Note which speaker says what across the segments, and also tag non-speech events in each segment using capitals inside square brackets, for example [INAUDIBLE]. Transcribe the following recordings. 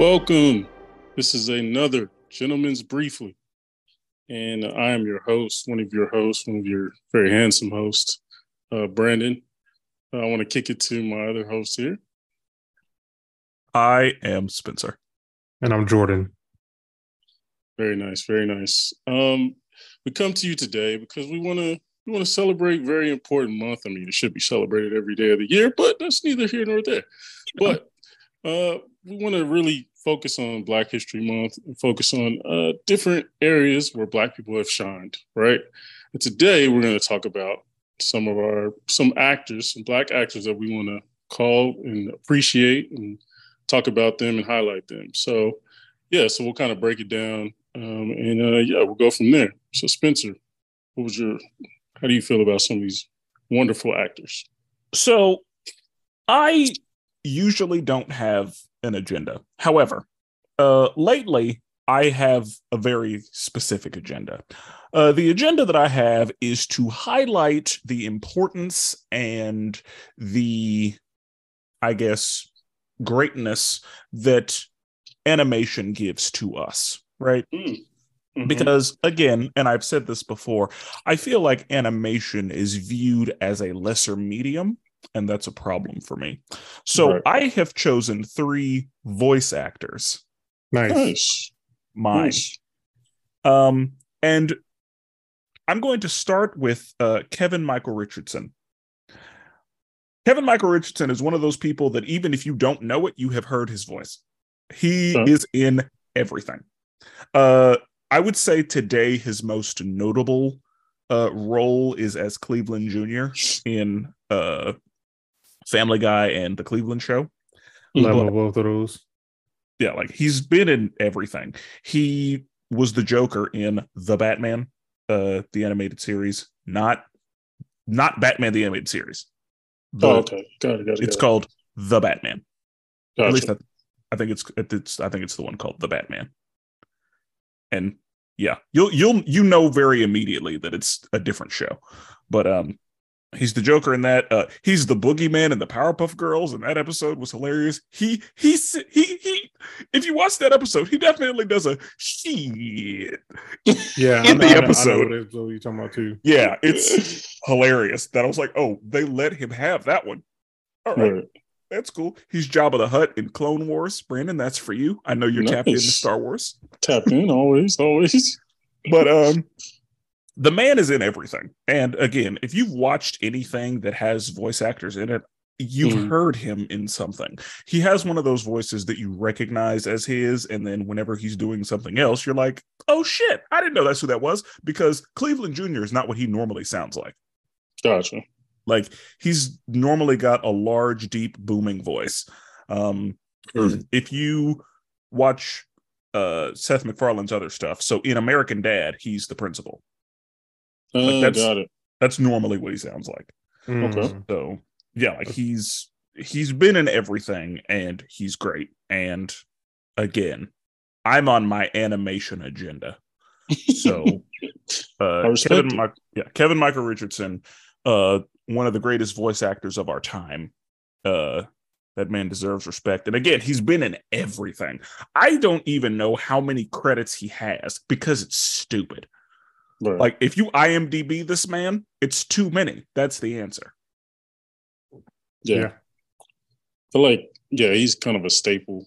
Speaker 1: Welcome. This is another Gentleman's Briefly. And I am your host, one of your hosts, one of your very handsome hosts, uh, Brandon. Uh, I want to kick it to my other host here.
Speaker 2: I am Spencer.
Speaker 3: And I'm Jordan.
Speaker 1: Very nice, very nice. Um, we come to you today because we want to we want to celebrate very important month. I mean, it should be celebrated every day of the year, but that's neither here nor there. But uh, we want to really focus on Black History Month and focus on uh, different areas where Black people have shined, right? And today we're going to talk about some of our some actors, some Black actors that we want to call and appreciate and talk about them and highlight them. So, yeah, so we'll kind of break it down, um, and uh, yeah, we'll go from there. So, Spencer, what was your? How do you feel about some of these wonderful actors?
Speaker 2: So, I usually don't have an agenda. However, uh, lately I have a very specific agenda. Uh, the agenda that I have is to highlight the importance and the, I guess, greatness that animation gives to us, right? Mm-hmm. Because again, and I've said this before, I feel like animation is viewed as a lesser medium and that's a problem for me. So right. I have chosen three voice actors.
Speaker 1: Nice.
Speaker 2: Mine. Nice. Um, and I'm going to start with uh, Kevin Michael Richardson. Kevin Michael Richardson is one of those people that even if you don't know it, you have heard his voice. He huh. is in everything. Uh, I would say today his most notable uh, role is as Cleveland Jr. in uh, Family Guy and The Cleveland Show.
Speaker 3: Love both of those.
Speaker 2: Yeah, like he's been in everything. He was the Joker in The Batman, uh, the animated series, not not Batman the animated series.
Speaker 1: The, oh, okay. Got it, got it,
Speaker 2: it's called The Batman. Gotcha. At least I, I think it's it's I think it's the one called The Batman. And yeah, you'll you'll you know very immediately that it's a different show. But um He's the Joker in that. Uh, he's the boogeyman in the Powerpuff Girls, and that episode was hilarious. He he he he. If you watch that episode, he definitely does a shit.
Speaker 3: Yeah,
Speaker 2: in
Speaker 3: know,
Speaker 2: the episode.
Speaker 3: what you're talking about too.
Speaker 2: Yeah, it's hilarious. That I was like, oh, they let him have that one. All right. right. That's cool. He's Jabba the Hutt in Clone Wars. Brandon, that's for you. I know you're nice. tapped into Star Wars.
Speaker 1: Tapped in always, always.
Speaker 2: But um, the man is in everything. And again, if you've watched anything that has voice actors in it, you've mm. heard him in something. He has one of those voices that you recognize as his, and then whenever he's doing something else, you're like, "Oh shit, I didn't know that's who that was." Because Cleveland Jr. is not what he normally sounds like.
Speaker 1: Gotcha.
Speaker 2: Like he's normally got a large, deep, booming voice. Um, mm. If you watch uh, Seth MacFarlane's other stuff, so in American Dad, he's the principal.
Speaker 1: Like that's, got it.
Speaker 2: That's normally what he sounds like.
Speaker 1: Mm. Okay.
Speaker 2: So yeah, like he's he's been in everything and he's great. And again, I'm on my animation agenda. So [LAUGHS] uh Kevin Ma- yeah, Kevin Michael Richardson, uh one of the greatest voice actors of our time. Uh that man deserves respect. And again, he's been in everything. I don't even know how many credits he has because it's stupid. Right. Like if you IMDb this man, it's too many. That's the answer.
Speaker 1: Yeah. yeah. I feel like, yeah, he's kind of a staple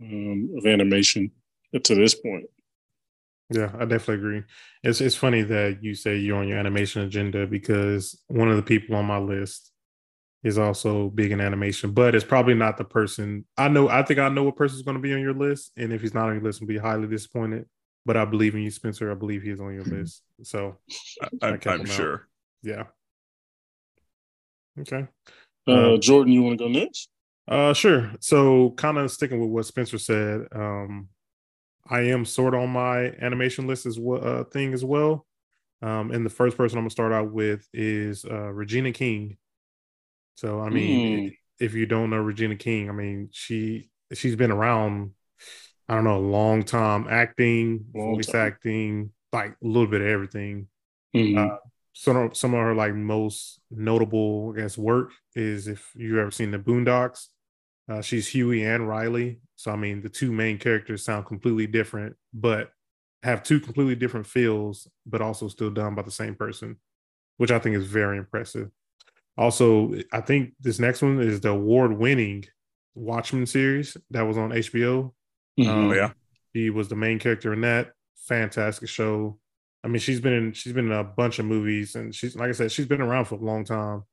Speaker 1: um, of animation to this point.
Speaker 3: Yeah, I definitely agree. It's it's funny that you say you're on your animation agenda because one of the people on my list is also big in animation, but it's probably not the person I know. I think I know what person's going to be on your list, and if he's not on your list, I'll be highly disappointed but I believe in you, Spencer. I believe he's on your list. So
Speaker 2: I, am sure. Out.
Speaker 3: Yeah. Okay.
Speaker 1: Uh, um, Jordan, you want to go next?
Speaker 3: Uh, sure. So, kind of sticking with what Spencer said, um, I am sort of on my animation list as well, uh, thing as well. Um, and the first person I'm gonna start out with is uh, Regina King. So, I mean, mm. if you don't know Regina King, I mean, she she's been around I don't know, long time acting, long voice time. acting, like a little bit of everything. Mm-hmm. Uh, some of, some of her like most notable, I guess, work is if you've ever seen the Boondocks. Uh, she's Huey and Riley. So I mean, the two main characters sound completely different, but have two completely different feels, but also still done by the same person, which I think is very impressive. Also, I think this next one is the award-winning Watchmen series that was on HBO.
Speaker 1: Mhm.
Speaker 3: Um,
Speaker 2: Oh yeah.
Speaker 3: She was the main character in that. Fantastic show. I mean, she's been in she's been in a bunch of movies, and she's like I said, she's been around for a long time.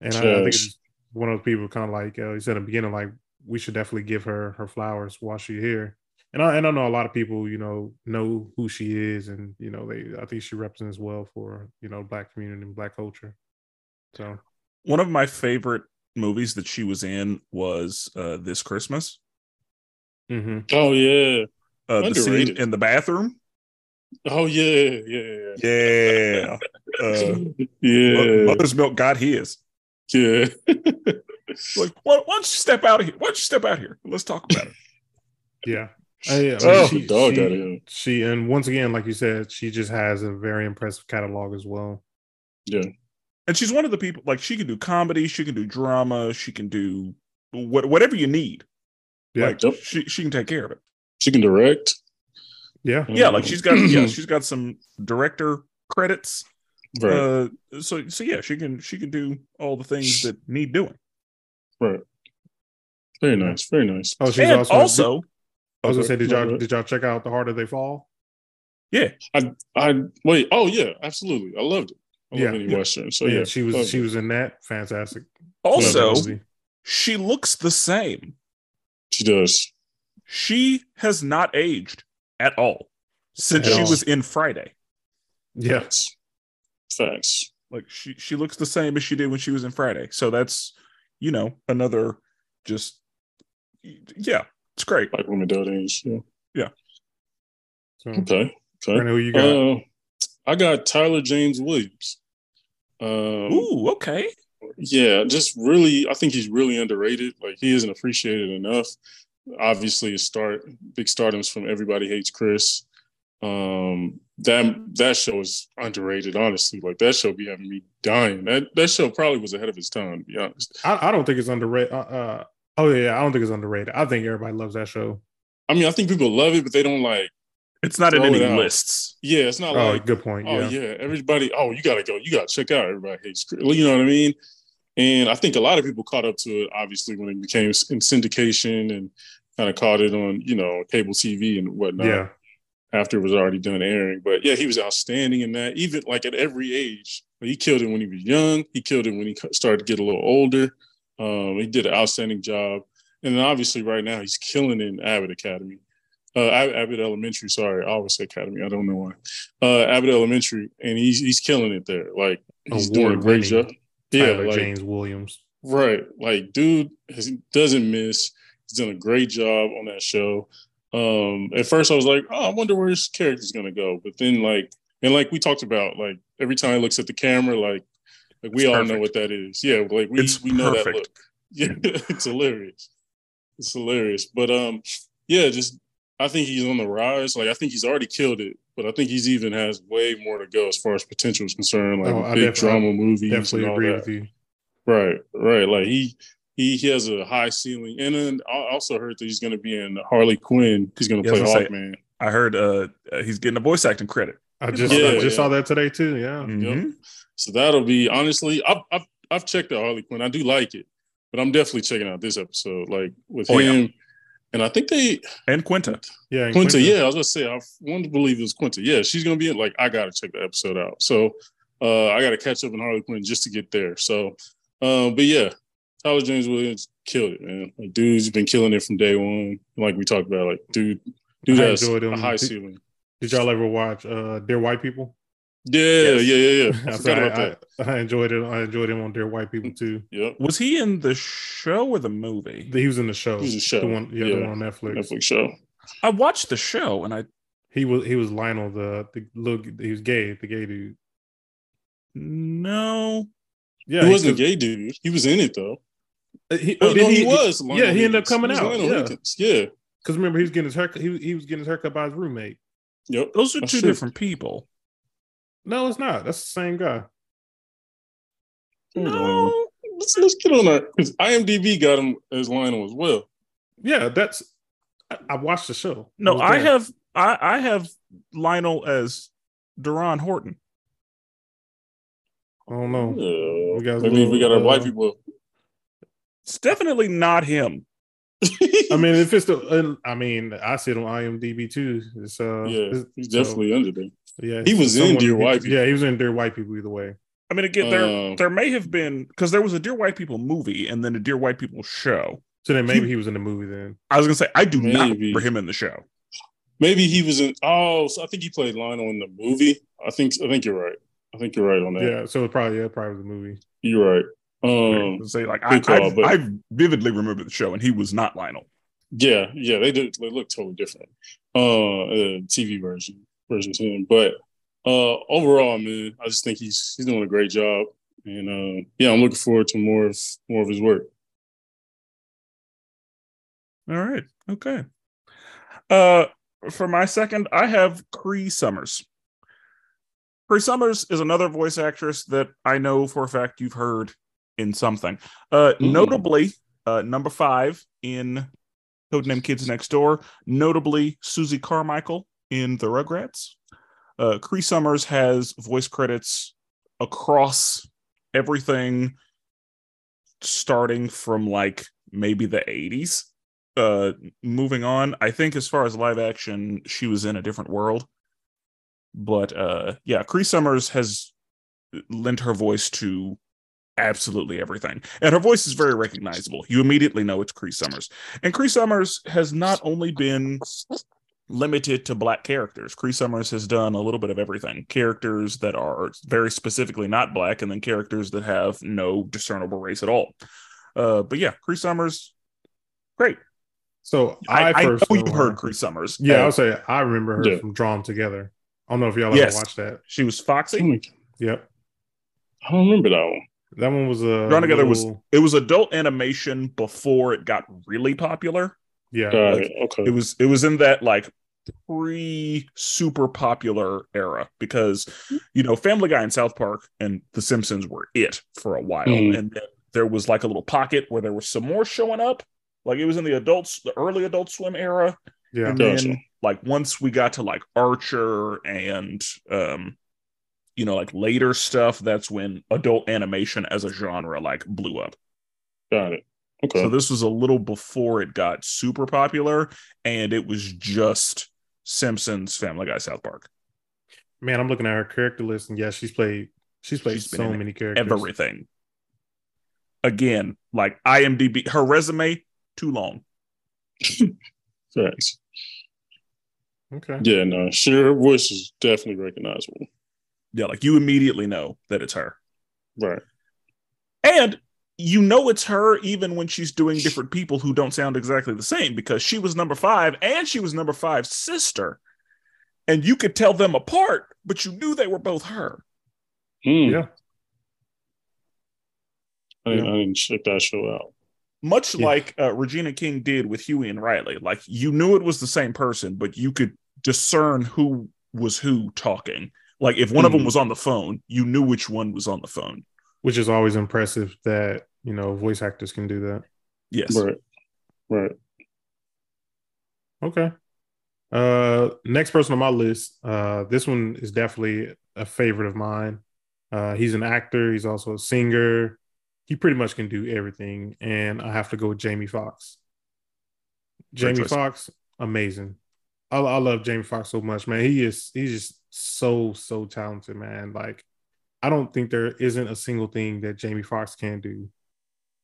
Speaker 3: And I, I think it's one of those people kind of like uh, he said in the beginning, like we should definitely give her her flowers while she's here. And I and I know a lot of people, you know, know who she is, and you know, they I think she represents well for you know black community and black culture. So
Speaker 2: One of my favorite movies that she was in was uh, This Christmas.
Speaker 3: Mhm.
Speaker 1: Oh yeah.
Speaker 2: Uh, the scene in the bathroom.
Speaker 1: Oh yeah. Yeah.
Speaker 2: Yeah. [LAUGHS] Uh,
Speaker 1: Yeah.
Speaker 2: Mother's Milk got his.
Speaker 1: Yeah. [LAUGHS]
Speaker 2: Like, why, why don't you step out of here? Why don't you step out here? Let's talk about it. [LAUGHS]
Speaker 3: yeah. I, I mean,
Speaker 1: Oh,
Speaker 3: she,
Speaker 1: dog
Speaker 3: she- she and once again, like you said, she just has a very impressive catalog as well.
Speaker 1: Yeah.
Speaker 2: And she's one of the people like she can do comedy, she can do drama, she can do what whatever you need.
Speaker 3: Yeah.
Speaker 2: Like
Speaker 1: Yep.
Speaker 2: she she can take care of it.
Speaker 1: She can direct.
Speaker 3: Yeah.
Speaker 2: Yeah, like she's got yeah, she's got some director credits.
Speaker 1: right.
Speaker 2: Uh so so yeah, she can she can do all the things that need doing.
Speaker 1: right. Very nice. Very nice.
Speaker 3: Oh, she's
Speaker 2: and
Speaker 3: also,
Speaker 2: also,
Speaker 3: I was gonna say, did y'all did y'all check out the harder they fall?
Speaker 2: yeah,
Speaker 1: I I wait. Oh yeah, absolutely. I loved it. I
Speaker 3: Yeah,
Speaker 1: love any
Speaker 3: yeah.
Speaker 1: western. So
Speaker 3: yeah,
Speaker 1: yeah,
Speaker 3: she was
Speaker 1: loved
Speaker 3: she
Speaker 1: it.
Speaker 3: was in that. Fantastic.
Speaker 2: also
Speaker 3: Love that movie.
Speaker 2: she looks the same.
Speaker 1: She does.
Speaker 2: She has not aged at all since
Speaker 3: At
Speaker 2: she
Speaker 3: all.
Speaker 2: was in Friday.
Speaker 3: Yes.
Speaker 1: Facts. Facts.
Speaker 2: Like she she looks the same as she did when she was in Friday. So that's you know another just yeah, it's great.
Speaker 1: Like women that age. Yeah.
Speaker 3: so
Speaker 1: Okay. Okay.
Speaker 3: Brandon, who you got?
Speaker 1: Uh, I got Tyler James Williams. Um,
Speaker 2: Ooh, okay.
Speaker 1: Yeah, just really, I think he's really underrated. Like he isn't appreciated enough. Obviously, a start, big stardoms from Everybody Hates Chris. Um, that that show is underrated. Honestly, like that show be having me dying. That that show probably was ahead of its time. To be honest,
Speaker 3: I, I don't think it's underrated. Uh, uh, oh yeah, I don't think it's underrated. I think everybody loves that show.
Speaker 1: I mean, I think people love it, but they don't like.
Speaker 2: It's not in
Speaker 1: Throw it
Speaker 2: any lists.
Speaker 1: Yeah, it's not
Speaker 3: Oh,
Speaker 1: like
Speaker 3: good point.
Speaker 1: Oh
Speaker 3: Yeah.
Speaker 1: yeah. everybody. Oh, you gotta go. You gotta check out. Everybody hates. Chris. You know what I mean? And I think a lot of people caught up to it, obviously, when it became in syndication and kind of caught it on, you know, cable TV and whatnot.
Speaker 3: yeah.
Speaker 1: After it was already done airing, but yeah, he was outstanding in that. Even like at every age, he killed it when he was young. He killed it when he started to get a little older. Um, he did an outstanding job, and then obviously right now he's killing it in Abbott Academy, uh, Ab- Abbott Elementary. Sorry, I always say Academy. I don't know why. Uh, Abbott Elementary, and he's he's killing it there. Like he's doing a great job. Yeah,
Speaker 3: Tyler
Speaker 1: like,
Speaker 3: James Williams.
Speaker 1: Right. Like, dude has, doesn't miss. He's done a great job on that show. Um, at first I was like, oh, I wonder where his character's gonna go. But then like and like we talked about, like every time he looks at the camera, like like we
Speaker 2: It's
Speaker 1: all
Speaker 2: perfect.
Speaker 1: know what that is. Yeah, like we
Speaker 2: It's
Speaker 1: we know that look. [LAUGHS] Yeah, it's hilarious. It's hilarious. But um, yeah, just I think he's on the rise. Like I think he's already killed it, but I think he's even has way more to go as far as potential is concerned. Like
Speaker 3: Oh, I
Speaker 1: big drama movies
Speaker 3: Definitely
Speaker 1: and all
Speaker 3: agree
Speaker 1: that.
Speaker 3: with you.
Speaker 1: Right, right. Like he he he has a high ceiling, and then I also heard that he's going to be in Harley Quinn. He's going to
Speaker 2: Yeah,
Speaker 1: play
Speaker 2: was gonna
Speaker 1: Hawkman.
Speaker 2: I heard uh uh, he's getting a voice acting credit.
Speaker 3: I just
Speaker 1: Yeah,
Speaker 3: I just
Speaker 1: yeah.
Speaker 3: saw that today too. Yeah.
Speaker 2: Mhm.
Speaker 1: So that'll be honestly. I've I've, I've checked out Harley Quinn. I do like it, but I'm definitely checking out this episode. Like with
Speaker 2: Oh, yeah.
Speaker 1: him, and I think they
Speaker 2: And Quinta.
Speaker 3: Yeah. and
Speaker 1: Quinta.
Speaker 3: Quinta.
Speaker 1: Yeah, I was gonna say I wanted to believe it was Quinta. Yeah, she's gonna be in. Like I gotta check the episode out. So uh I gotta catch up in Harley Quinn just to get there. So, um, but yeah, Tyler James Williams killed it, man. Like dude's been killing it from day one. Like we talked about, like dude, dude
Speaker 3: I
Speaker 1: has a
Speaker 3: him.
Speaker 1: high
Speaker 3: Did-
Speaker 1: ceiling.
Speaker 3: Did y'all ever watch uh Dear White People?
Speaker 1: Yeah,
Speaker 2: Yes.
Speaker 1: yeah, yeah, yeah. [LAUGHS] I
Speaker 3: I,
Speaker 1: forgot about that.
Speaker 3: I, I enjoyed it. I enjoyed him on Dear White People too.
Speaker 1: Yep,
Speaker 2: Was he in the show or the movie?
Speaker 3: He was in the show.
Speaker 1: He was the show.
Speaker 3: The one, yeah, the one on Netflix.
Speaker 1: Netflix show.
Speaker 2: I watched the show and I
Speaker 3: He was he was Lionel, the the look. He was gay, the gay dude.
Speaker 2: no.
Speaker 3: Yeah,
Speaker 1: he wasn't a gay dude. He was in it though.
Speaker 3: uh, He,
Speaker 1: Oh,
Speaker 3: did
Speaker 1: no, he, was.
Speaker 3: yeah,
Speaker 1: Lionel
Speaker 3: he ended up coming out,
Speaker 1: Lionel
Speaker 3: yeah.
Speaker 1: Higgins. Yeah.
Speaker 3: Because remember, he was getting his haircut. He, was- he was getting his haircut by his roommate.
Speaker 1: Yep.
Speaker 2: Those are
Speaker 1: That's
Speaker 2: two
Speaker 1: true.
Speaker 2: different people.
Speaker 3: No, it's not. That's the same guy.
Speaker 2: No.
Speaker 1: let's let's get on that because IMDb got him as Lionel as well.
Speaker 3: Yeah, that's. I, I watched the show.
Speaker 2: No,
Speaker 3: was
Speaker 2: I have I, I have Lionel as DeRon Horton.
Speaker 3: I don't know.
Speaker 1: Uh,
Speaker 3: We got a
Speaker 1: maybe we got our
Speaker 3: little,
Speaker 1: white
Speaker 3: uh,
Speaker 1: people.
Speaker 2: It's definitely not him. [LAUGHS]
Speaker 3: I mean, if it's the, uh, I mean, I see it on IMDb too. It's uh,
Speaker 1: yeah,
Speaker 3: it's-
Speaker 1: he's
Speaker 3: so,
Speaker 1: definitely under there.
Speaker 3: Yeah.
Speaker 1: he was in
Speaker 3: someone-
Speaker 1: Dear White People.
Speaker 3: Yeah, he was in Dear White People either way.
Speaker 2: I mean, again, there
Speaker 1: Um,
Speaker 2: there may have been because there was a Dear White People movie and then a Dear White People show.
Speaker 3: So then maybe he was in the movie then.
Speaker 2: I was gonna say I do not
Speaker 1: Maybe.
Speaker 2: remember him in the show.
Speaker 1: Maybe he was in. Oh, so I think he played Lionel in the movie. I think. I think you're right. I think you're right on that.
Speaker 3: Yeah, so it probably yeah, probably was the movie.
Speaker 1: You're right.
Speaker 2: I
Speaker 1: Um,
Speaker 2: was say like I,
Speaker 1: call,
Speaker 2: I,
Speaker 1: but-
Speaker 2: I vividly remember the show and he was not Lionel.
Speaker 1: yeah, yeah, they did. They look totally different. Uh, uh TV version version to him, but uh, overall, man, I just think he's he's doing a great job, and uh, yeah, I'm looking forward to more of more of his work.
Speaker 2: All right. Okay. Uh for my second, I have Cree Summers. Cree Summers is another voice actress that I know for a fact you've heard in something. Uh
Speaker 1: Mm.
Speaker 2: notably, uh number five in Codename Kids Next Door, notably Susie Carmichael in The Rugrats. Uh Cree Summers has voice credits across everything starting from like maybe the 80s uh moving on i think as far as live action she was in a different world. But uh yeah cree summers has lent her voice to absolutely everything. And her voice is very recognizable. You immediately know it's cree summers. And cree summers has not only been limited to black characters cree summers has done a little bit of everything characters that are very specifically not black and then characters that have no discernible race at all uh but yeah cree summers great
Speaker 3: So
Speaker 2: I,
Speaker 3: I,
Speaker 2: I
Speaker 3: first
Speaker 2: know
Speaker 3: know
Speaker 2: you
Speaker 3: her-
Speaker 2: heard Cree Summers.
Speaker 3: Yeah,
Speaker 2: Uh,
Speaker 3: I'll say I remember her
Speaker 1: Yeah.
Speaker 3: from Drawn Together. I don't know if y'all
Speaker 2: Yes.
Speaker 3: ever watched that.
Speaker 2: she was Foxy.
Speaker 3: Yep,
Speaker 1: I don't remember that one.
Speaker 3: that one was a
Speaker 2: Drawn Together was it was adult animation before it got really popular.
Speaker 3: Yeah.
Speaker 1: Got
Speaker 2: Like,
Speaker 1: it. Okay.
Speaker 2: It was it was in that like pre super popular era because you know Family Guy and South Park and The Simpsons were it for a while,
Speaker 1: Mhm.
Speaker 2: and then there was like a little pocket where there was some more showing up. Like it was in the adults, the early Adult Swim era,
Speaker 3: yeah.
Speaker 2: and
Speaker 1: Gotcha.
Speaker 2: then like once we got to like archer and um you know like later stuff that's when adult animation as a genre like blew up
Speaker 1: Got it. Okay.
Speaker 2: so this was a little before it got super popular and it was just simpsons family guy south park
Speaker 3: Man, I'm looking at her character list, and yeah, she's played. She's played
Speaker 2: She's
Speaker 3: so many characters.
Speaker 2: everything again like imdb her resume too long [LAUGHS]
Speaker 1: Thanks.
Speaker 3: Okay.
Speaker 1: Yeah, no, sure. Her voice is definitely recognizable.
Speaker 2: yeah like you immediately know that it's her
Speaker 1: Right.
Speaker 2: And you know it's her even when she's doing different people who don't sound exactly the same because she was number five and she was number five's sister. And you could tell them apart, but you knew they were both her.
Speaker 1: Hmm.
Speaker 3: Yeah.
Speaker 1: I didn't,
Speaker 3: Yeah.
Speaker 1: I didn't check that show out.
Speaker 2: Much
Speaker 3: Yeah.
Speaker 2: like uh, Regina King did with Huey and Riley. Like you knew it was the same person, but you could discern who was who talking. Like if one of them
Speaker 1: Mhm.
Speaker 2: was on the phone, you knew which one was on the phone.
Speaker 3: Which is always impressive that you know voice actors can do that.
Speaker 2: Yes.
Speaker 1: Right. Right.
Speaker 3: Okay. Uh, next person on my list. Uh, this one is definitely a favorite of mine. Uh, he's an actor. He's also a singer. He pretty much can do everything, and I have to go with Jamie Foxx.
Speaker 2: Great
Speaker 3: Jamie
Speaker 2: choice.
Speaker 3: Foxx, amazing. I, I love Jamie Foxx so much, man. He is he's just so so talented, man. Like I don't think there isn't a single thing that Jamie Foxx can do.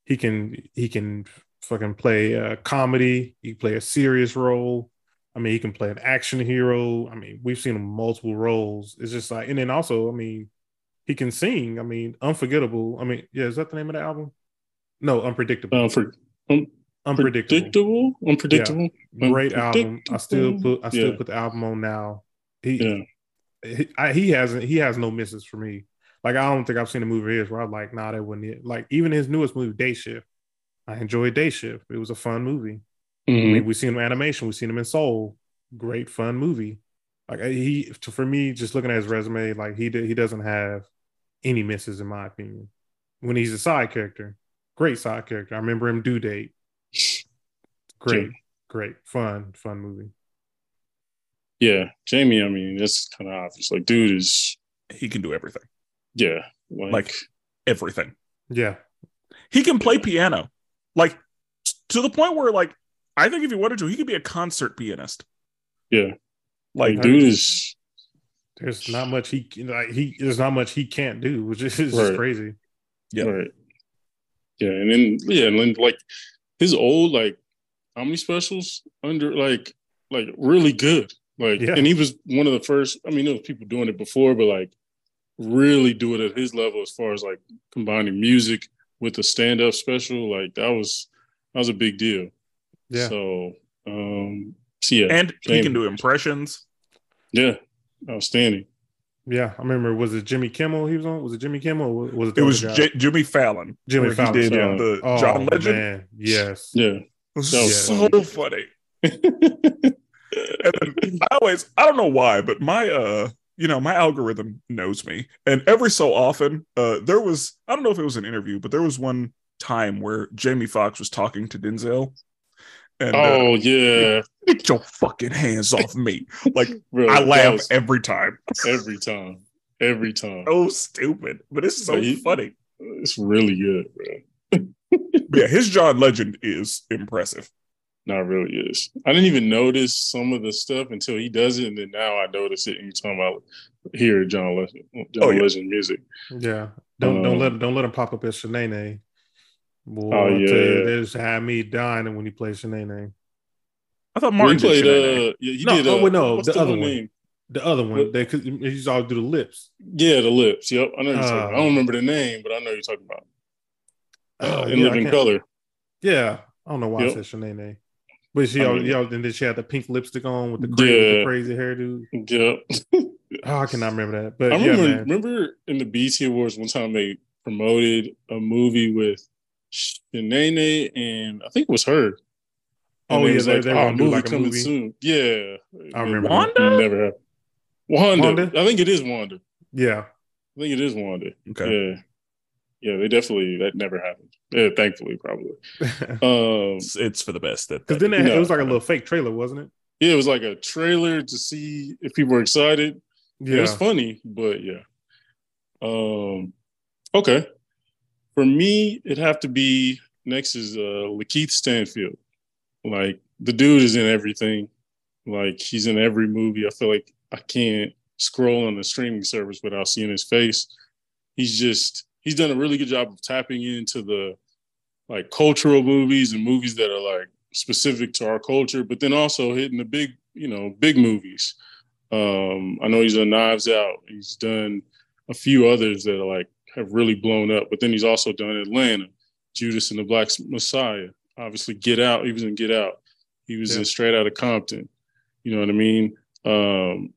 Speaker 3: He can he can fucking play a comedy. He can play a serious role. I mean, he can play an action hero. I mean, we've seen him multiple roles. It's just like, and then also, I mean, he can sing. I mean, unforgettable. I mean, yeah, is that the name of the album? No, unpredictable.
Speaker 1: Um, for um,
Speaker 3: unpredictable.
Speaker 1: predictable, unpredictable.
Speaker 3: Great album. I still put I still
Speaker 1: Yeah.
Speaker 3: put the album on now. He
Speaker 1: Yeah.
Speaker 3: he, I, he hasn't he has no misses for me. Like I don't think I've seen a movie of his where I'm like, nah, that wasn't it. Like even his newest movie, Day Shift. I enjoyed Day Shift. It was a fun movie. I
Speaker 1: Mhm.
Speaker 3: mean, we've seen him in animation, we've seen him in Soul. Great fun movie. Like he for me, just looking at his resume, like he did, he doesn't have any misses in my opinion. When he's a side character, great side character. I remember him due date. Great,
Speaker 1: Jamie.
Speaker 3: great, fun, fun movie.
Speaker 1: Yeah, Jamie. I mean, that's kind of obvious. Like, dude is
Speaker 2: He can do everything.
Speaker 1: Yeah, like,
Speaker 2: Like everything.
Speaker 3: Yeah,
Speaker 2: He can play piano. Like to the point where like I think if he wanted to, he could be a concert pianist.
Speaker 1: yeah,
Speaker 2: Like
Speaker 1: like dude is
Speaker 3: there's not much he like he there's not much he can't do, which is just
Speaker 1: Right.
Speaker 3: crazy.
Speaker 2: Yeah.
Speaker 1: right. Yeah, and then yeah, and then like his old like comedy specials under like like really good. Like,
Speaker 3: Yeah.
Speaker 1: and he was one of the first. I mean, there was people doing it before, but like really do it at his level as far as like combining music with the stand up special. Like that was that was a big deal.
Speaker 3: Yeah,
Speaker 1: So, um, so yeah,
Speaker 2: and he
Speaker 1: Jamie.
Speaker 2: can do impressions.
Speaker 1: yeah, outstanding.
Speaker 3: yeah. I remember. Was it Jimmy Kimmel? He was on. Was it Jimmy Kimmel? Or was it?
Speaker 2: It was? J- Jimmy Fallon.
Speaker 3: Jimmy
Speaker 2: where
Speaker 3: Fallon.
Speaker 2: He did
Speaker 1: Yeah.
Speaker 2: the
Speaker 3: Oh,
Speaker 2: John Legend.
Speaker 3: Man. Yes.
Speaker 1: Yeah,
Speaker 2: It was
Speaker 1: That was
Speaker 2: so funny. [LAUGHS] And then I always, I don't know why, but my, uh, you know, my algorithm knows me, and every so often, uh, there was, I don't know if it was an interview, but there was one time where Jamie Foxx was talking to Denzel, and uh,
Speaker 1: oh yeah,
Speaker 2: get your fucking hands off me! Like [LAUGHS]
Speaker 1: bro,
Speaker 2: I laugh
Speaker 1: was
Speaker 2: every time.
Speaker 1: every time, every time.
Speaker 2: So stupid, but it's so
Speaker 1: he-
Speaker 2: funny.
Speaker 1: It's really good, bro. [LAUGHS]
Speaker 2: Yeah, his John Legend is impressive.
Speaker 1: Not really is. I didn't even notice some of the stuff until he does it, and then now I notice it. And you're talking about here, John Legend, John
Speaker 2: Oh, yeah.
Speaker 1: Legend music.
Speaker 3: Yeah. Don't don't
Speaker 1: Um,
Speaker 3: let don't let him pop up as Shanae. Boy,
Speaker 1: Oh,
Speaker 3: I tell you,
Speaker 1: yeah.
Speaker 3: there's had me dying when he plays Shanae.
Speaker 2: I thought
Speaker 1: Well,
Speaker 2: Martin
Speaker 1: he played.
Speaker 2: did Shanae.
Speaker 1: Uh, yeah, he
Speaker 3: No,
Speaker 1: did.
Speaker 3: oh,
Speaker 1: Uh,
Speaker 3: wait, no,
Speaker 1: what's
Speaker 3: the other
Speaker 1: one
Speaker 3: one.
Speaker 1: name?
Speaker 3: The other one,
Speaker 1: What?
Speaker 3: they could he's all do the lips.
Speaker 1: Yeah, the lips. Yep, I know you're talking. I
Speaker 3: Uh,
Speaker 1: don't remember the name, but I know you're talking about. Uh,
Speaker 3: Oh,
Speaker 1: in
Speaker 3: yeah, I
Speaker 1: Living Color.
Speaker 3: Yeah, I don't know why
Speaker 1: Yep.
Speaker 3: I said Shanae. But she,
Speaker 1: I
Speaker 3: all,
Speaker 1: mean-
Speaker 3: you know, and then she had the pink lipstick on with the crazy, with the
Speaker 1: Yeah.
Speaker 3: crazy hairdo.
Speaker 1: Yep. [LAUGHS]
Speaker 3: Oh, I cannot remember that. But
Speaker 1: I
Speaker 3: yeah,
Speaker 1: remember.
Speaker 3: man.
Speaker 1: remember in the BET Awards one time they promoted a movie with Shanae and I think it was her. And
Speaker 3: Oh, yeah, they-
Speaker 1: like,
Speaker 3: they were
Speaker 1: oh, movie
Speaker 3: like a
Speaker 1: coming
Speaker 3: movie.
Speaker 1: soon. Yeah,
Speaker 3: I remember.
Speaker 2: Wanda?
Speaker 1: Never happened. Wanda.
Speaker 3: Wanda?
Speaker 1: I think it is Wanda.
Speaker 3: Yeah,
Speaker 1: I think it is Wanda.
Speaker 2: Okay.
Speaker 1: Yeah, yeah. They definitely that never happened. Yeah, thankfully, probably. [LAUGHS] Um,
Speaker 2: It's, it's for the best. That,
Speaker 3: because then they,
Speaker 1: No.
Speaker 3: it was like a little fake trailer, wasn't it?
Speaker 1: yeah, it was like a trailer to see if people were excited. It
Speaker 3: Yeah, it
Speaker 1: was funny, but yeah. Um, okay. For me, it'd have to be next is uh LaKeith Stanfield. Like the dude is in everything. Like he's in every movie. I feel like I can't scroll on the streaming service without seeing his face. He's just he's done a really good job of tapping into the like cultural movies and movies that are like specific to our culture, but then also hitting the big, you know, big movies. Um, I know he's done Knives Out. He's done a few others that are like have really blown up. But then he's also done Atlanta, Judas and the Black Messiah. Obviously, Get Out. He was in Get Out. He was
Speaker 3: Yeah.
Speaker 1: in Straight Out of Compton. You know what I mean? Um,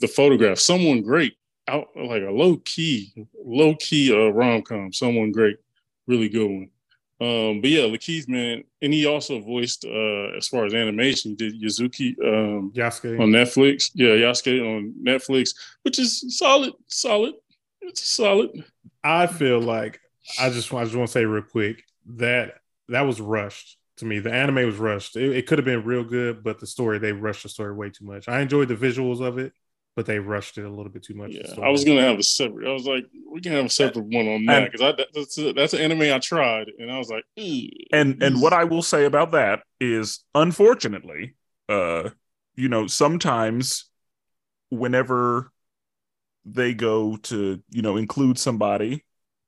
Speaker 1: the photograph. Someone great. Out like a low key, low key uh, rom com. Someone great. Really good one. Um, but yeah, LaKeith, man, and he also voiced uh, as far as animation, he did Yazuki um,
Speaker 3: Yasuke.
Speaker 1: on Netflix. Yeah, Yasuke on Netflix, which is solid, solid. It's solid.
Speaker 3: I feel like I just I just want to say real quick that that was rushed to me. The anime was rushed. It, it could have been real good, but the story they rushed the story way too much. I enjoyed the visuals of it, but they rushed it a little bit too much.
Speaker 1: Yeah. I was gonna have a separate. I was like, we can have a separate one on that because I that's that's an anime I tried, and I was like, "Ew."
Speaker 2: and and what I will say about that is, unfortunately, uh, you know, sometimes whenever they go to you know include somebody,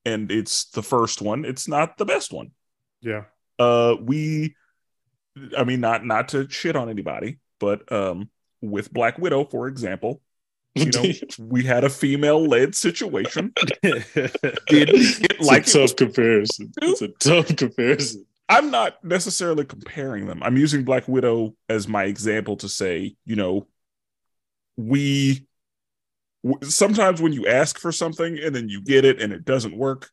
Speaker 2: and it's the first one, it's not the best one.
Speaker 3: yeah.
Speaker 2: Uh, we, I mean, not not to shit on anybody, but um, with Black Widow, for example, you [LAUGHS] know, we had a female led situation.
Speaker 1: It's
Speaker 2: like
Speaker 1: a tough
Speaker 2: was
Speaker 1: comparison. It's a tough comparison.
Speaker 2: I'm not necessarily comparing them. I'm using Black Widow as my example to say, you know, we w- sometimes when you ask for something and then you get it and it doesn't work,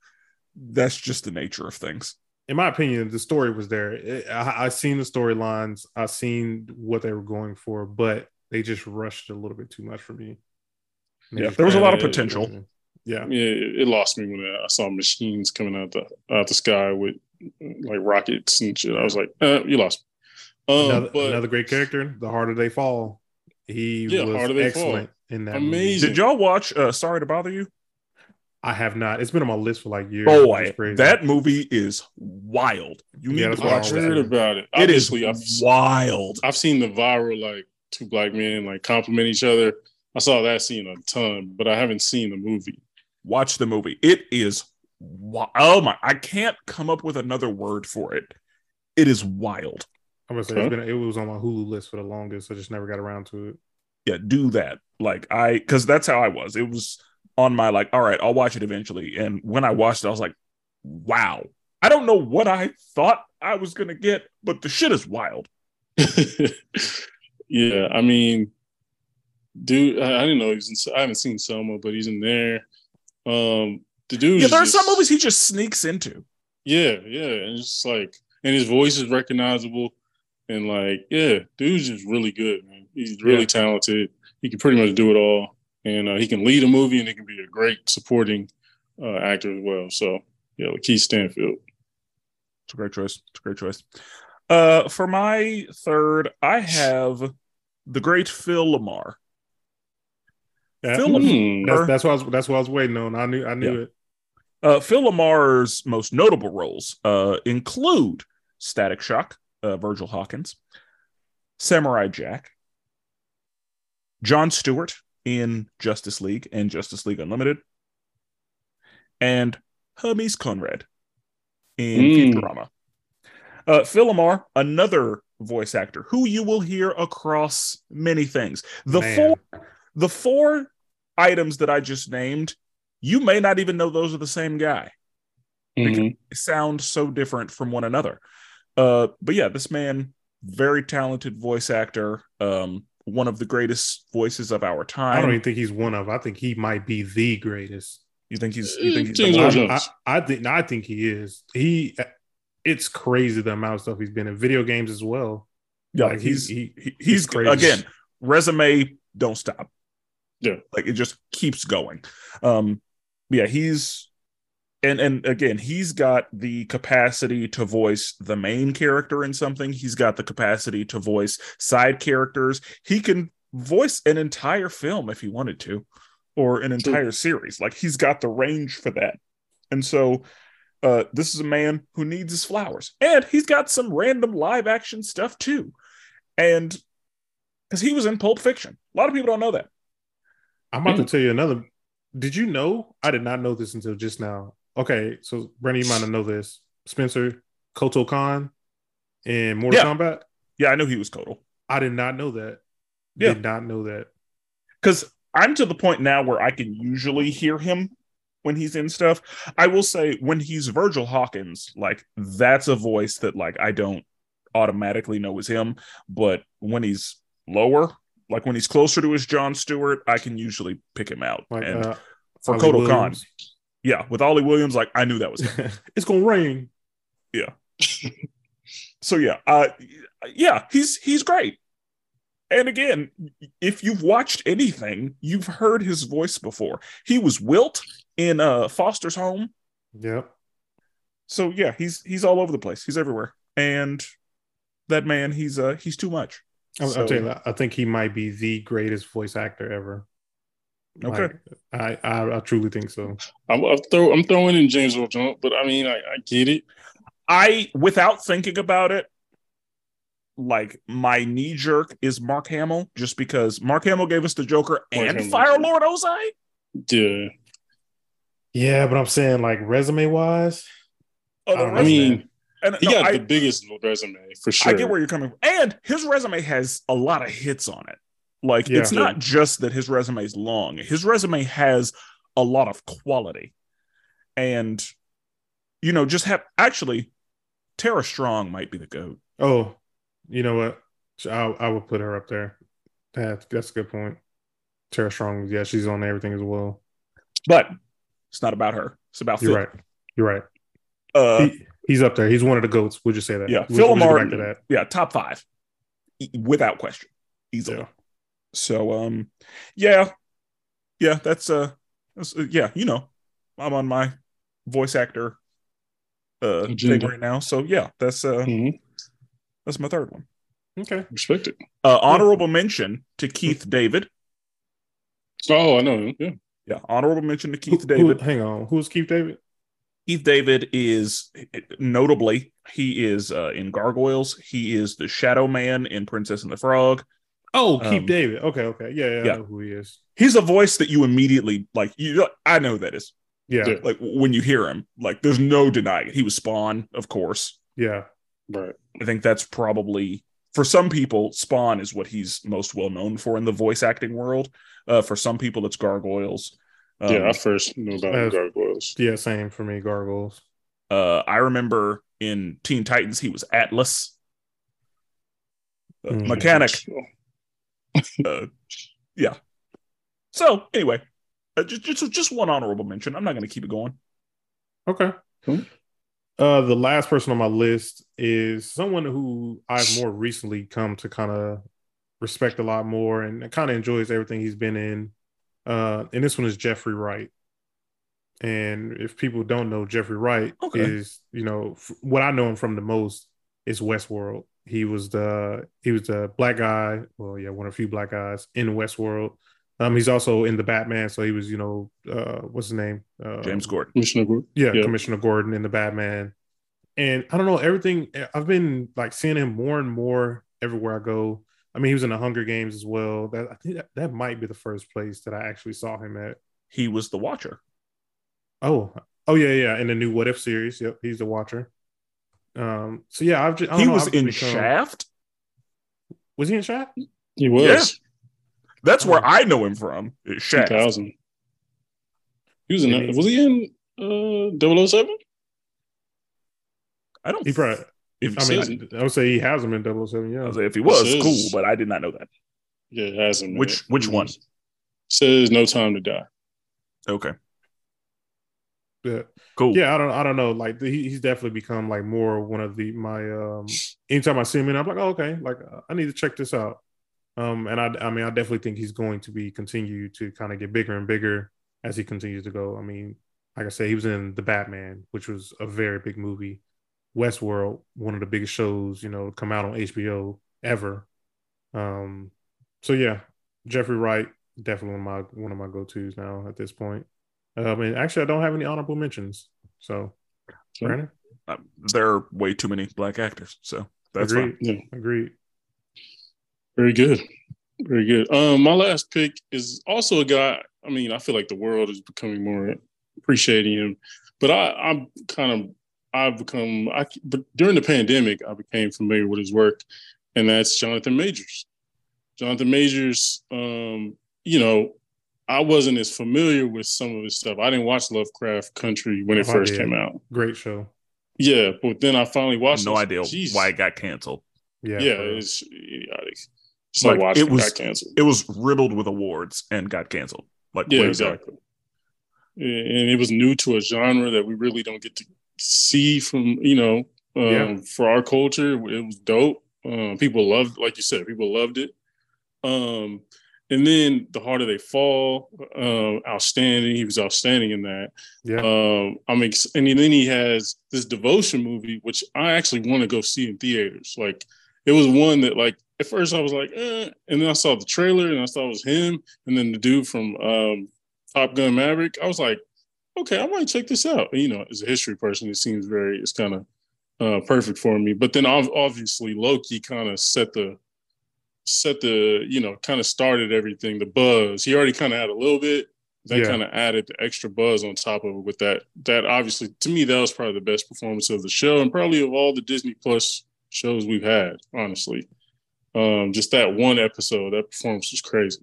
Speaker 2: that's just the nature of things.
Speaker 3: In my opinion, the story was there. It, I, I seen the storylines. I seen what they were going for, but they just rushed it a little bit too much for me. They
Speaker 2: Yeah, there was a lot of
Speaker 3: it-
Speaker 2: potential.
Speaker 3: Yeah,
Speaker 1: Yeah, it, it lost me when I saw machines coming out the out the sky with like rockets and shit. I was like, uh, you lost.
Speaker 3: Um, another, but, another, great character. The harder they fall, he yeah, was excellent fall. in that.
Speaker 1: Amazing.
Speaker 2: Movie. Did y'all watch? Uh, Sorry to bother you.
Speaker 3: I have not. It's been on my list for like years.
Speaker 2: Oh, boy, that movie is wild. You need to watch
Speaker 1: that. heard about it.
Speaker 2: It Obviously, is I've, wild.
Speaker 1: I've seen the viral like two black men like compliment each other. I saw that scene a ton, but I haven't seen the movie.
Speaker 2: Watch the movie. It is oh my! I can't come up with another word for it. It is wild.
Speaker 3: I'm gonna say huh? been, it was on my Hulu list for the longest. I just never got around to it.
Speaker 2: Yeah, do that. Like I, because that's how I was. It was on my like, all right, I'll watch it eventually. And when I watched it, I was like, wow. I don't know what I thought I was gonna get, but the shit is wild. [LAUGHS]
Speaker 1: yeah, I mean, dude, I, I didn't know he's in. I haven't seen Selma, but he's in there. Um, the dude.
Speaker 2: Yeah, there are some movies he just sneaks into.
Speaker 1: Yeah, yeah, and it's like, and his voice is recognizable, and like, yeah, dude's just really good, man. He's really yeah. talented. He can pretty much do it all and uh, he can lead a movie and he can be a great supporting uh, actor as well. So yeah, Keith Stanfield.
Speaker 2: It's a great choice. It's a great choice. Uh, for my third, I have the great Phil LaMarr.
Speaker 3: Yeah. Phil mm, LaMarr. That's, that's, what I was. That's what I was waiting on. I knew. I knew yeah. it.
Speaker 2: Uh, Phil LaMarr's most notable roles uh, include Static Shock, uh, Virgil Hawkins, Samurai Jack, John Stewart, in Justice League and Justice League Unlimited, and Hermes Conrad in mm. Futurama. Uh, Phil LaMarr, another voice actor who you will hear across many things. The Man. four, the four items that I just named, you may not even know those are the same guy. Mm-hmm. They sound so different from one another. Uh, but yeah, this man, very talented voice actor. Um, one of the greatest voices of our time.
Speaker 3: I don't even think he's one of. I think he might be the greatest.
Speaker 2: You think he's? You think he's? I,
Speaker 3: I, I, think. I think he is. He. It's crazy the amount of stuff he's been in video games as well.
Speaker 2: Yeah, like he's he, he he's, he's crazy. again resume don't stop.
Speaker 1: Yeah,
Speaker 2: like it just keeps going. Um, yeah, he's and and again he's got the capacity to voice the main character in something he's got the capacity to voice side characters he can voice an entire film if he wanted to or an entire series like he's got the range for that and so uh, this is a man who needs his flowers and he's got some random live action stuff too and because he was in pulp fiction a lot of people don't know that
Speaker 3: i'm about to tell you another did you know i did not know this until just now okay, so Brandon, you might not know this. Spencer Kotal Kahn in Mortal yeah. Kombat.
Speaker 2: Yeah, I knew he was Kotal.
Speaker 3: I did not know that. Yeah. Did not know that.
Speaker 2: Because I'm to the point now where I can usually hear him when he's in stuff. I will say when he's Virgil Hawkins, like that's a voice that like I don't automatically know is him. But when he's lower, like when he's closer to his John Stewart, I can usually pick him out. Like, and uh, for Kotal Kahn, yeah, with Ollie Williams, like I knew that was [LAUGHS]
Speaker 3: it's gonna rain.
Speaker 2: Yeah. [LAUGHS] so yeah, uh, yeah, he's he's great. And again, if you've watched anything, you've heard his voice before. He was Wilt in uh, Foster's Home.
Speaker 3: Yep.
Speaker 2: So yeah, he's he's all over the place. He's everywhere, and that man, he's uh he's too much.
Speaker 3: I'll, so, I'll tell you, I think he might be the greatest voice actor ever.
Speaker 2: Okay,
Speaker 3: like, I, I, I truly think so.
Speaker 1: I'm, I'm, throw, I'm throwing in James Earl Jones, but I mean I, I get it.
Speaker 2: I without thinking about it, like my knee jerk is Mark Hamill, just because Mark Hamill gave us the Joker Mark and Fire Lord Ozai.
Speaker 1: Yeah,
Speaker 3: yeah, but I'm saying like oh, resume wise.
Speaker 1: Oh, I, I mean, and, he no, got I, the biggest resume for sure.
Speaker 2: I get where you're coming from, and his resume has a lot of hits on it. Like yeah. it's not just that his resume is long. His resume has a lot of quality. And you know, just have actually Tara Strong might be the goat.
Speaker 3: Oh, you know what? I I would put her up there. That, that's a good point. Tara Strong, yeah, she's on everything as well.
Speaker 2: But it's not about her. It's about
Speaker 3: You're
Speaker 2: Phil.
Speaker 3: right. You're right.
Speaker 2: Uh,
Speaker 3: he, he's up there. He's one of the goats. Would you say that.
Speaker 2: Yeah,
Speaker 3: we'll,
Speaker 2: Phil we'll Martin. Yeah, top five, without question, easily. Yeah. So um yeah. Yeah, that's uh, that's, uh yeah, you know. I'm on my voice actor uh, thing right now. So yeah, that's uh,
Speaker 1: Mhm.
Speaker 2: that's my third one.
Speaker 3: Okay.
Speaker 1: Respect it.
Speaker 2: Uh, honorable mention to Keith David.
Speaker 1: Oh, I know. Yeah.
Speaker 2: Yeah, honorable mention to Keith
Speaker 3: who-
Speaker 2: David.
Speaker 3: hang on. Who's Keith David?
Speaker 2: Keith David is notably he is uh, in Gargoyles. He is the Shadow Man in Princess and the Frog.
Speaker 3: Oh, Keith
Speaker 2: Um,
Speaker 3: David. Okay, okay. Yeah, yeah,
Speaker 2: yeah.
Speaker 3: I know who he is.
Speaker 2: He's a voice that you immediately like. You, I know that is
Speaker 3: Yeah,
Speaker 1: Yeah.
Speaker 3: yeah.
Speaker 2: like when you hear him. Like, there's no denying it. He was Spawn, of course.
Speaker 1: Yeah, right.
Speaker 2: I think that's probably for some people, Spawn is what he's most well known for in the voice acting world. Uh, for some people, it's Gargoyles. Um,
Speaker 1: yeah, I first knew about
Speaker 3: uh,
Speaker 1: gargoyles.
Speaker 3: Yeah, same for me. Gargoyles.
Speaker 2: uh, I remember in Teen Titans, he was Atlas, uh,
Speaker 3: Mm.
Speaker 2: mechanic. [LAUGHS] Uh, yeah. So anyway, uh, just, just just one honorable mention. I'm not going to keep it going.
Speaker 3: Okay.
Speaker 1: Cool.
Speaker 3: Uh, the last person on my list is someone who I've more recently come to kind of respect a lot more and kind of enjoys everything he's been in. Uh, and this one is Jeffrey Wright. And if people don't know, Jeffrey Wright
Speaker 2: Okay.
Speaker 3: is, you know, f- what I know him from the most is Westworld. He was the he was the black guy. Well, yeah, one of a few black guys in Westworld. Um, he's also in the Batman, so he was, you know, uh, what's his name? Uh,
Speaker 2: James Gordon.
Speaker 1: Commissioner Gordon.
Speaker 3: yeah,
Speaker 1: Yeah.
Speaker 3: Commissioner Gordon in the Batman. And I don't know, everything I've been like seeing him more and more everywhere I go. I mean, he was in the Hunger Games as well. That I think that, that might be the first place that I actually saw him at.
Speaker 2: He was the Watcher.
Speaker 3: Oh, oh yeah, yeah. In the new What If series. Yep, he's the watcher. Um, so yeah, I've just I don't
Speaker 2: He
Speaker 3: know,
Speaker 2: was
Speaker 3: I've
Speaker 2: in
Speaker 3: become-
Speaker 2: Shaft.
Speaker 3: Was he in Shaft?
Speaker 1: He was. Yeah.
Speaker 2: That's where
Speaker 3: Oh.
Speaker 2: I know him from. is Shaft.
Speaker 1: 2000. He was in.
Speaker 3: Maybe.
Speaker 1: Was he in uh 007?
Speaker 2: I don't.
Speaker 3: He probably
Speaker 1: If
Speaker 3: I mean
Speaker 1: it.
Speaker 3: I would say he has him in 007, yeah.
Speaker 2: I was like, if he was
Speaker 1: This is-
Speaker 2: cool, but I did not know that.
Speaker 1: Yeah, it has him.
Speaker 2: Which-
Speaker 1: it.
Speaker 2: which one?
Speaker 1: Says no time to die.
Speaker 2: Okay,
Speaker 3: yeah.
Speaker 2: cool.
Speaker 3: yeah i don't i don't know like he, he's definitely become like more one of the my um anytime i see him in i'm like oh, okay like uh, i need to check this out um and i i mean i definitely think he's going to be continue to kind of get bigger and bigger as he continues to go i mean like i said he was in the batman which was a very big movie westworld one of the biggest shows you know come out on hbo ever um so yeah jeffrey wright definitely one of my one of my go-to's now at this point um, and actually, I don't have any honorable mentions. So, Brandon,
Speaker 2: Uh, there are way too many black actors, so that's
Speaker 3: agreed.
Speaker 2: fine.
Speaker 1: Yeah.
Speaker 3: Agreed.
Speaker 1: Very good. Very good. Um, my last pick is also a guy. I mean, I feel like the world is becoming more appreciating him, but I, I'm kind of I've become. I but during the pandemic, I became familiar with his work, and that's Jonathan Majors. Jonathan Majors. Um, you know, I wasn't as familiar with some of his stuff. I didn't watch Lovecraft Country when it
Speaker 3: Oh, I
Speaker 1: first came out.
Speaker 3: Great show.
Speaker 1: Yeah, but then I finally watched.
Speaker 2: No
Speaker 1: it.
Speaker 2: idea
Speaker 1: Jeez.
Speaker 2: why it got canceled.
Speaker 3: Yeah.
Speaker 1: Yeah,
Speaker 3: for real.
Speaker 1: it's idiotic. It's like,
Speaker 2: Like, it was-
Speaker 1: got canceled.
Speaker 2: It was riddled with awards and got canceled. Like
Speaker 1: Yeah,
Speaker 2: way ago.
Speaker 1: exactly. And it was new to a genre that we really don't get to see from, you know, um,
Speaker 3: Yeah.
Speaker 1: for our culture. It was dope. Um, people loved, like you said, people loved it. Um, and then The Harder They Fall, um, outstanding. He was outstanding in that.
Speaker 3: Yeah.
Speaker 1: Um, I mean, and then he has this devotion movie, which I actually want to go see in theaters. Like, it was one that, like, at first I was like, eh, and then I saw the trailer and I saw it was him, and then the dude from um, Top Gun Maverick. I was like, okay, I might check this out. You know, as a history person, it seems very, it's kind of uh, perfect for me. But then ob- obviously Loki kind of set the set the you know kind of started everything the buzz he already kind of had a little bit that
Speaker 3: Yeah.
Speaker 1: kind of added the extra buzz on top of it with that that obviously to me that was probably the best performance of the show and probably of all the disney plus shows we've had honestly um just that one episode that performance was crazy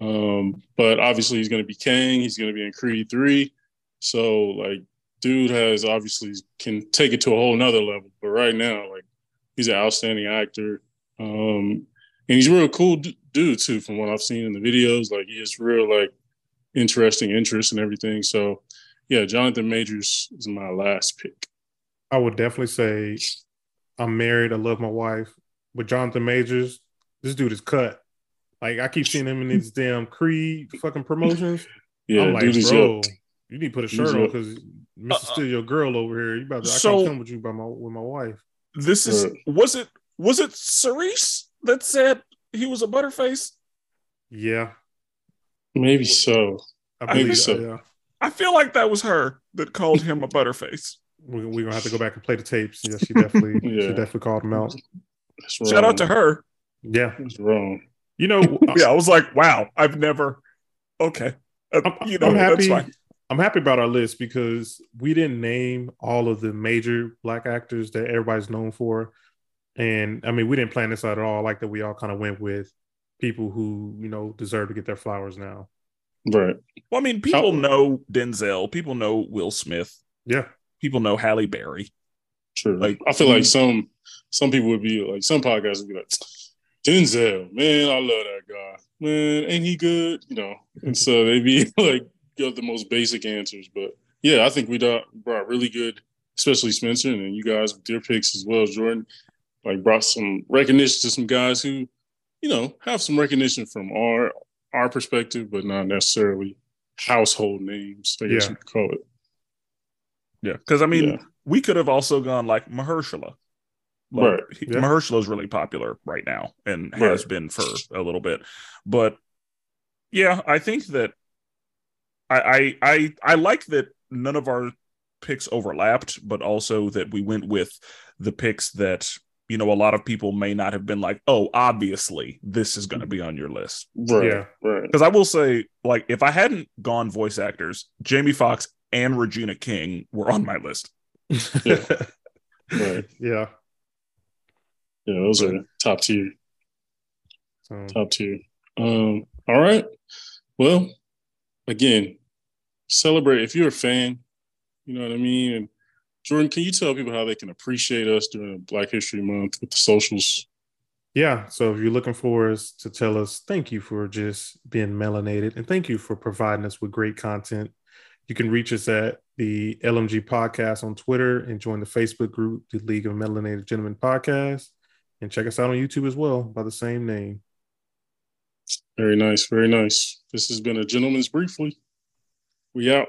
Speaker 1: um but obviously he's going to be kang he's going to be in creed 3 so like dude has obviously can take it to a whole nother level but right now like he's an outstanding actor um and he's a real cool d- dude too from what i've seen in the videos like he has real like interesting interests and everything so yeah jonathan majors is my last pick
Speaker 3: I would definitely say I'm married. I love my wife. But Jonathan Majors, this dude is cut. Like I keep seeing him in these damn Creed fucking promotions. [LAUGHS]
Speaker 1: yeah
Speaker 3: I'm like,
Speaker 1: dude is
Speaker 3: bro,
Speaker 1: yoked
Speaker 3: you need to put a shirt on
Speaker 1: yoked.
Speaker 3: because uh, Mister, uh. still your girl over here. You about to? I
Speaker 2: so-
Speaker 3: can't come with you by my with my wife.
Speaker 2: This is
Speaker 1: Right.
Speaker 2: was it was it Cerise that said he was a butterface?
Speaker 3: Yeah,
Speaker 1: Maybe so.
Speaker 3: I
Speaker 2: Maybe
Speaker 1: so.
Speaker 3: so. Yeah,
Speaker 2: I feel like that was her that called him a butterface.
Speaker 3: we're, we're gonna have to go back and play the tapes. Yeah, she definitely, [LAUGHS] she definitely called him out.
Speaker 2: Shout out to her.
Speaker 3: Yeah,
Speaker 1: That's wrong.
Speaker 3: you know, [LAUGHS]
Speaker 2: Yeah, I was like, wow, I've never. Okay, Uh,
Speaker 3: I'm-
Speaker 2: you know,
Speaker 3: I'm
Speaker 2: that's
Speaker 3: happy.
Speaker 2: Fine.
Speaker 3: I'm happy about our list because we didn't name all of the major black actors that everybody's known for. And I mean, we didn't plan this out at all. I like that we all kind of went with people who, you know, deserve to get their flowers now.
Speaker 1: Right.
Speaker 2: Well, I mean, people
Speaker 1: How-
Speaker 2: know Denzel. People know Will Smith.
Speaker 3: Yeah.
Speaker 2: People know Halle Berry.
Speaker 1: True.
Speaker 2: Like,
Speaker 1: I feel
Speaker 2: we-
Speaker 1: like some some people would be like some podcasts would be like Denzel, man, I love that guy. Man, ain't he good? You know. And so they'd be [LAUGHS] like give the most basic answers. But yeah, I think we brought really good, especially Spenser and you guys with your picks as well Jordan. Like brought some recognition to some guys who, you know, have some recognition from our our perspective, but not necessarily household names, I guess
Speaker 3: Yeah.
Speaker 1: you could call it.
Speaker 2: Yeah, because I mean,
Speaker 1: Yeah.
Speaker 2: we could have also gone like Mahershala. Like,
Speaker 1: Right.
Speaker 3: Yeah.
Speaker 2: Mahershala is really popular right now and has
Speaker 1: Right.
Speaker 2: been for a little bit. But yeah, I think that I, I I I like that none of our picks overlapped, but also that we went with the picks that you know a lot of people may not have been like, oh, obviously this is going to be on your list.
Speaker 1: Right.
Speaker 3: Yeah.
Speaker 1: Right.
Speaker 2: Because I will say, like, if I hadn't gone voice actors, Jamie Foxx and Regina King were on my list. [LAUGHS]
Speaker 1: Yeah. Right.
Speaker 3: yeah.
Speaker 1: Yeah, those are top tier.
Speaker 3: So,
Speaker 1: Top tier. Um, all right. Well, again, celebrate if you're a fan, you know what I mean? And Jordan, can you tell people how they can appreciate us during Black History Month with the socials?
Speaker 3: yeah. So if you're looking for us to tell us thank you for just being melanated and thank you for providing us with great content, you can reach us at the LMG podcast on Twitter and join the Facebook group, the League of Melanated Gentlemen Podcast, and check us out on YouTube as well by the same name.
Speaker 1: Very nice. Very nice. This has been a gentleman's briefly. We out.